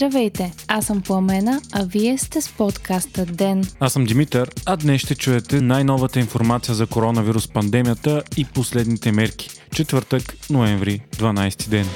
Здравейте, аз съм Пламена, а вие сте с подкаста ДЕН. Аз съм Димитър, а днес ще чуете най-новата информация за коронавирус пандемията и последните мерки. Четвъртък, ноември, 12 ден.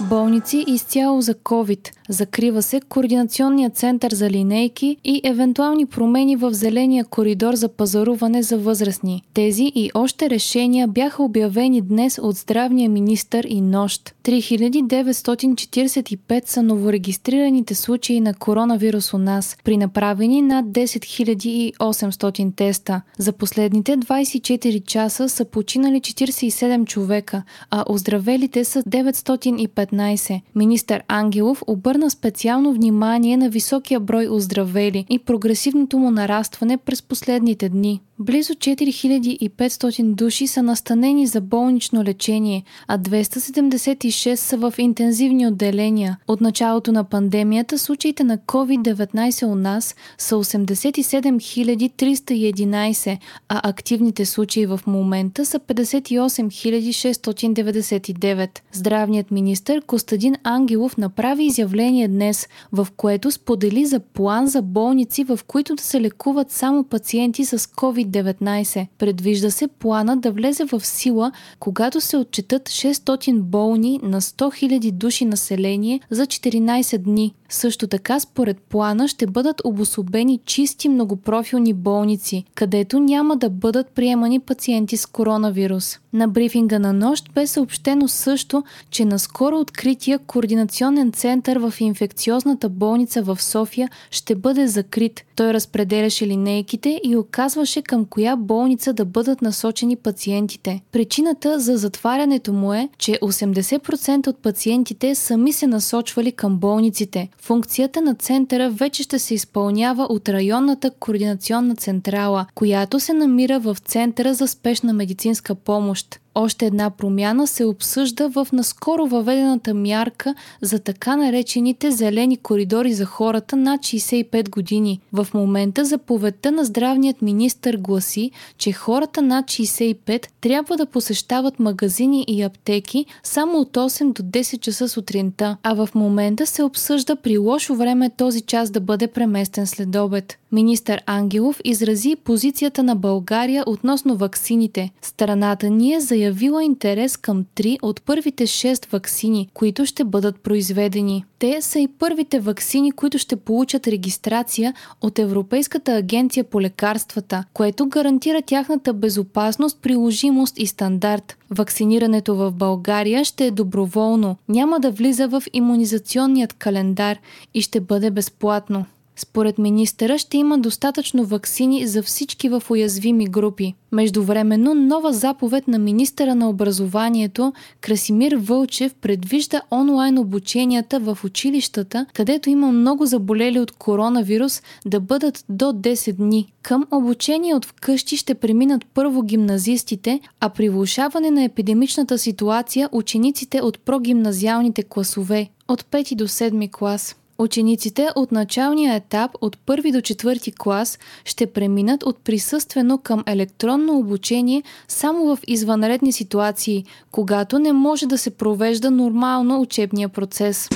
Болници изцяло за COVID. Закрива се Координационния център за линейки и евентуални промени в зеления коридор за пазаруване за възрастни. Тези и още решения бяха обявени днес от здравния министър и нощ. 3945 са новорегистрираните случаи на коронавирус у нас, при направени над 10 800 теста. За последните 24 часа са починали 47 човека, а оздравелите са 915. Министър Ангелов обърна специално внимание на високия брой оздравели и прогресивното му нарастване през последните дни. Близо 4500 души са настанени за болнично лечение, а 276 са в интензивни отделения. От началото на пандемията случаите на COVID-19 у нас са 87 311, а активните случаи в момента са 58 699. Здравният министр Костадин Ангелов направи изявление днес, в което сподели за план за болници, в които да се лекуват само пациенти с COVID-19 COVID-19. Предвижда се плана да влезе в сила, когато се отчетат 600 болни на 100 000 души население за 14 дни. Също така, според плана, ще бъдат обособени чисти многопрофилни болници, където няма да бъдат приемани пациенти с коронавирус. На брифинга на нощ бе съобщено също, че наскоро открития координационен център в инфекциозната болница в София ще бъде закрит. Той разпределяше линейките и оказваше към коя болница да бъдат насочени пациентите. Причината за затварянето му е, че 80% от пациентите сами се насочвали към болниците. Функцията на центъра вече ще се изпълнява от районната координационна централа, която се намира в Центъра за спешна медицинска помощ. Още една промяна се обсъжда в наскоро въведената мярка за така наречените зелени коридори за хората над 65 години. В момента заповедта на здравният министр гласи, че хората над 65 трябва да посещават магазини и аптеки само от 8 до 10 часа сутринта, а в момента се обсъжда при лошо време този час да бъде преместен след обед. Министър Ангелов изрази позицията на България относно ваксините. Страната ни е заявила интерес към три от първите шест ваксини, които ще бъдат произведени. Те са и първите ваксини, които ще получат регистрация от Европейската агенция по лекарствата, което гарантира тяхната безопасност, приложимост и стандарт. Вакцинирането в България ще е доброволно, няма да влиза в иммунизационният календар и ще бъде безплатно. Според министъра ще има достатъчно вакцини за всички в уязвими групи. Междувременно нова заповед на министъра на образованието Красимир Вълчев предвижда онлайн обученията в училищата, където има много заболели от коронавирус, да бъдат до 10 дни. Към обучение от вкъщи ще преминат първо гимназистите, а при влушаване на епидемичната ситуация учениците от прогимназиалните класове от 5 до 7 клас. Учениците от началния етап от първи до четвърти клас ще преминат от присъствено към електронно обучение само в извънредни ситуации, когато не може да се провежда нормално учебния процес.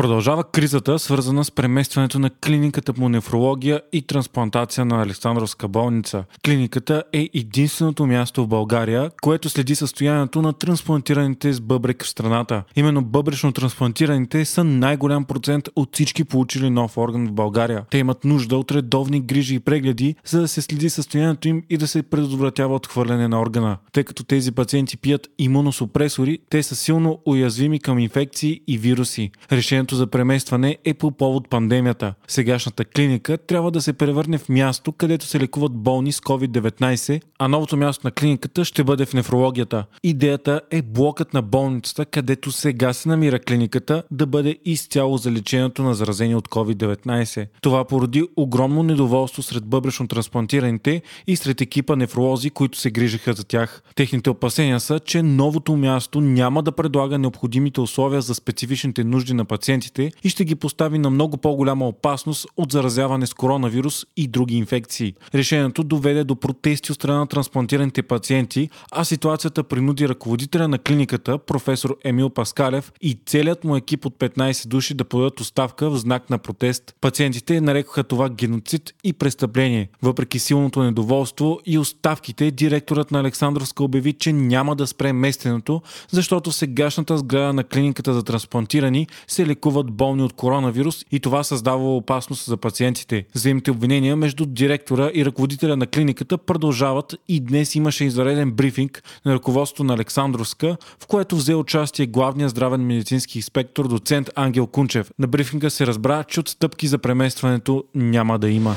Продължава кризата, свързана с преместването на клиниката по нефрология и трансплантация на Александровска болница. Клиниката е единственото място в България, което следи състоянието на трансплантираните с бъбрек в страната. Именно бъбречно трансплантираните са най-голям процент от всички получили нов орган в България. Те имат нужда от редовни грижи и прегледи, за да се следи състоянието им и да се предотвратява отхвърляне на органа. Тъй като тези пациенти пият имуносупресори, те са силно уязвими към инфекции и вируси. Решението решението за преместване е по повод пандемията. Сегашната клиника трябва да се превърне в място, където се лекуват болни с COVID-19, а новото място на клиниката ще бъде в нефрологията. Идеята е блокът на болницата, където сега се намира клиниката, да бъде изцяло за лечението на заразени от COVID-19. Това породи огромно недоволство сред бъбрешно трансплантираните и сред екипа нефролози, които се грижиха за тях. Техните опасения са, че новото място няма да предлага необходимите условия за специфичните нужди на пациентите пациентите и ще ги постави на много по-голяма опасност от заразяване с коронавирус и други инфекции. Решението доведе до протести от страна на трансплантираните пациенти, а ситуацията принуди ръководителя на клиниката, професор Емил Паскалев и целият му екип от 15 души да подадат оставка в знак на протест. Пациентите нарекоха това геноцид и престъпление. Въпреки силното недоволство и оставките, директорът на Александровска обяви, че няма да спре местеното, защото сегашната сграда на клиниката за трансплантирани се лекуват болни от коронавирус и това създава опасност за пациентите. Взаимните обвинения между директора и ръководителя на клиниката продължават и днес имаше извареден брифинг на ръководството на Александровска, в което взе участие главният здравен медицински инспектор доцент Ангел Кунчев. На брифинга се разбра, че отстъпки за преместването няма да има.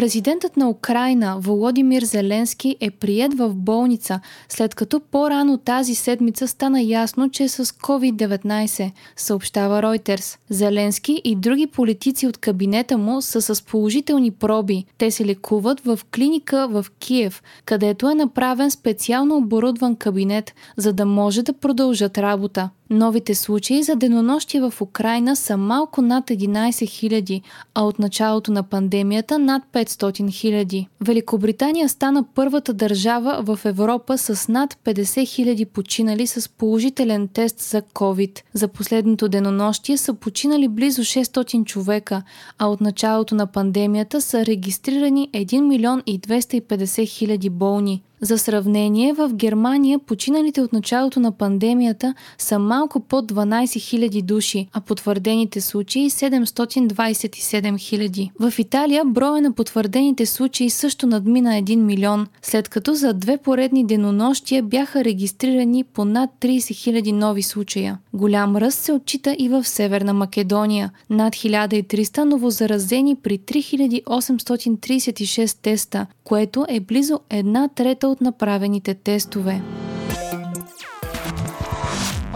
Президентът на Украина Володимир Зеленски е прият в болница, след като по-рано тази седмица стана ясно, че е с COVID-19, съобщава Reuters. Зеленски и други политици от кабинета му са с положителни проби. Те се лекуват в клиника в Киев, където е направен специално оборудван кабинет, за да може да продължат работа. Новите случаи за денонощие в Украина са малко над 11 000, а от началото на пандемията над 500 000. Великобритания стана първата държава в Европа с над 50 000 починали с положителен тест за COVID. За последното денонощие са починали близо 600 човека, а от началото на пандемията са регистрирани 1 милион и 250 хиляди болни. За сравнение, в Германия починалите от началото на пандемията са малко под 12 000 души, а потвърдените случаи 727 000. В Италия броя на потвърдените случаи също надмина 1 милион, след като за две поредни денонощия бяха регистрирани по над 30 000 нови случая. Голям ръст се отчита и в Северна Македония – над 1300 новозаразени при 3836 теста, което е близо една трета от направените тестове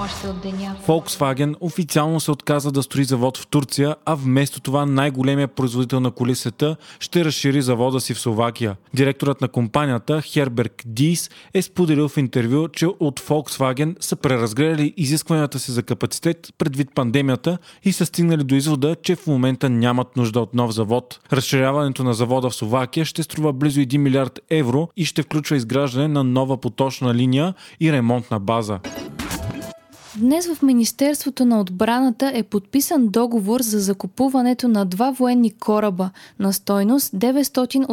още от деня. Volkswagen официално се отказа да строи завод в Турция, а вместо това най-големия производител на коли света ще разшири завода си в Словакия. Директорът на компанията Херберг Дис е споделил в интервю, че от Volkswagen са преразгледали изискванията си за капацитет предвид пандемията и са стигнали до извода, че в момента нямат нужда от нов завод. Разширяването на завода в Словакия ще струва близо 1 милиард евро и ще включва изграждане на нова поточна линия и ремонтна база. Днес в Министерството на отбраната е подписан договор за закупуването на два военни кораба на стойност 984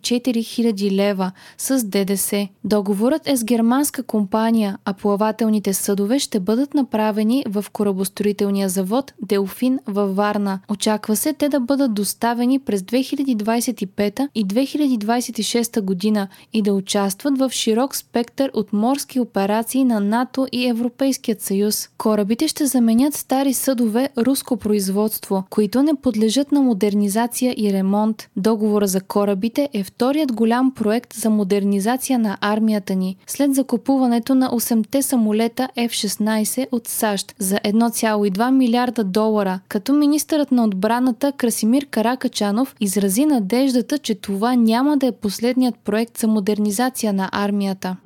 000 лева с ДДС. Договорът е с германска компания, а плавателните съдове ще бъдат направени в корабостроителния завод Делфин във Варна. Очаква се те да бъдат доставени през 2025 и 2026 година и да участват в широк спектър от морски операции на НАТО и Европейският Съветският съюз. Корабите ще заменят стари съдове руско производство, които не подлежат на модернизация и ремонт. Договора за корабите е вторият голям проект за модернизация на армията ни, след закупуването на 8-те самолета F-16 от САЩ за 1,2 милиарда долара, като министърът на отбраната Красимир Каракачанов изрази надеждата, че това няма да е последният проект за модернизация на армията.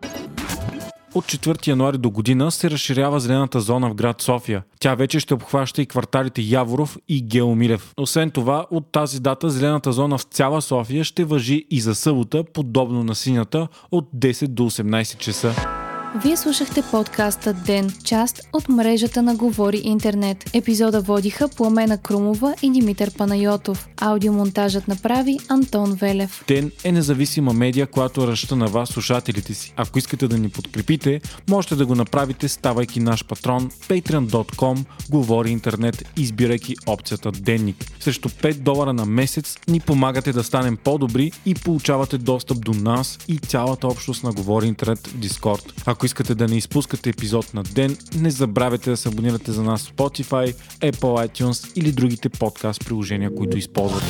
От 4 януари до година се разширява зелената зона в град София. Тя вече ще обхваща и кварталите Яворов и Геомилев. Освен това, от тази дата зелената зона в цяла София ще въжи и за събота, подобно на синята, от 10 до 18 часа. Вие слушахте подкаста Ден, част от мрежата на Говори Интернет. Епизода водиха Пламена Крумова и Димитър Панайотов. Аудиомонтажът направи Антон Велев. Ден е независима медия, която ръща на вас слушателите си. Ако искате да ни подкрепите, можете да го направите ставайки наш патрон patreon.com Говори Интернет, избирайки опцията Денник. Срещу 5 долара на месец ни помагате да станем по-добри и получавате достъп до нас и цялата общност на Говори Интернет в Дискорд. Ако ако искате да не изпускате епизод на ден, не забравяйте да се абонирате за нас в Spotify, Apple iTunes или другите подкаст приложения, които използвате.